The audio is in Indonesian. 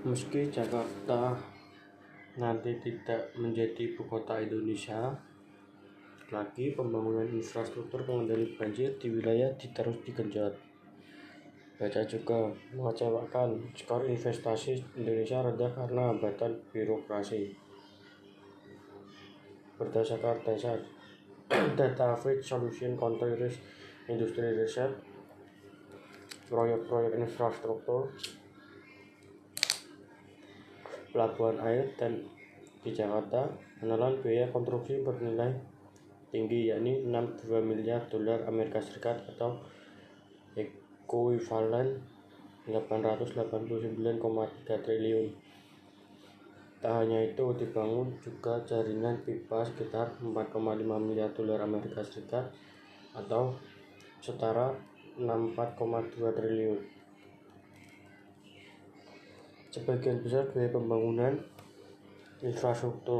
Meski Jakarta nanti tidak menjadi ibu kota Indonesia lagi, pembangunan infrastruktur pengendali banjir di wilayah di terus digenjot. Baca juga mengecewakan, skor investasi Indonesia rendah karena hambatan birokrasi. Berdasarkan data, data Fitch Solution Country Risk Industry Research, proyek-proyek infrastruktur pelabuhan air dan di Jakarta menelan biaya konstruksi bernilai tinggi yakni 62 miliar dolar Amerika Serikat atau ekuivalen 889,3 triliun. Tak hanya itu, dibangun juga jaringan pipa sekitar 4,5 miliar dolar Amerika Serikat atau setara 64,2 triliun. Sebagian besar biaya pembangunan infrastruktur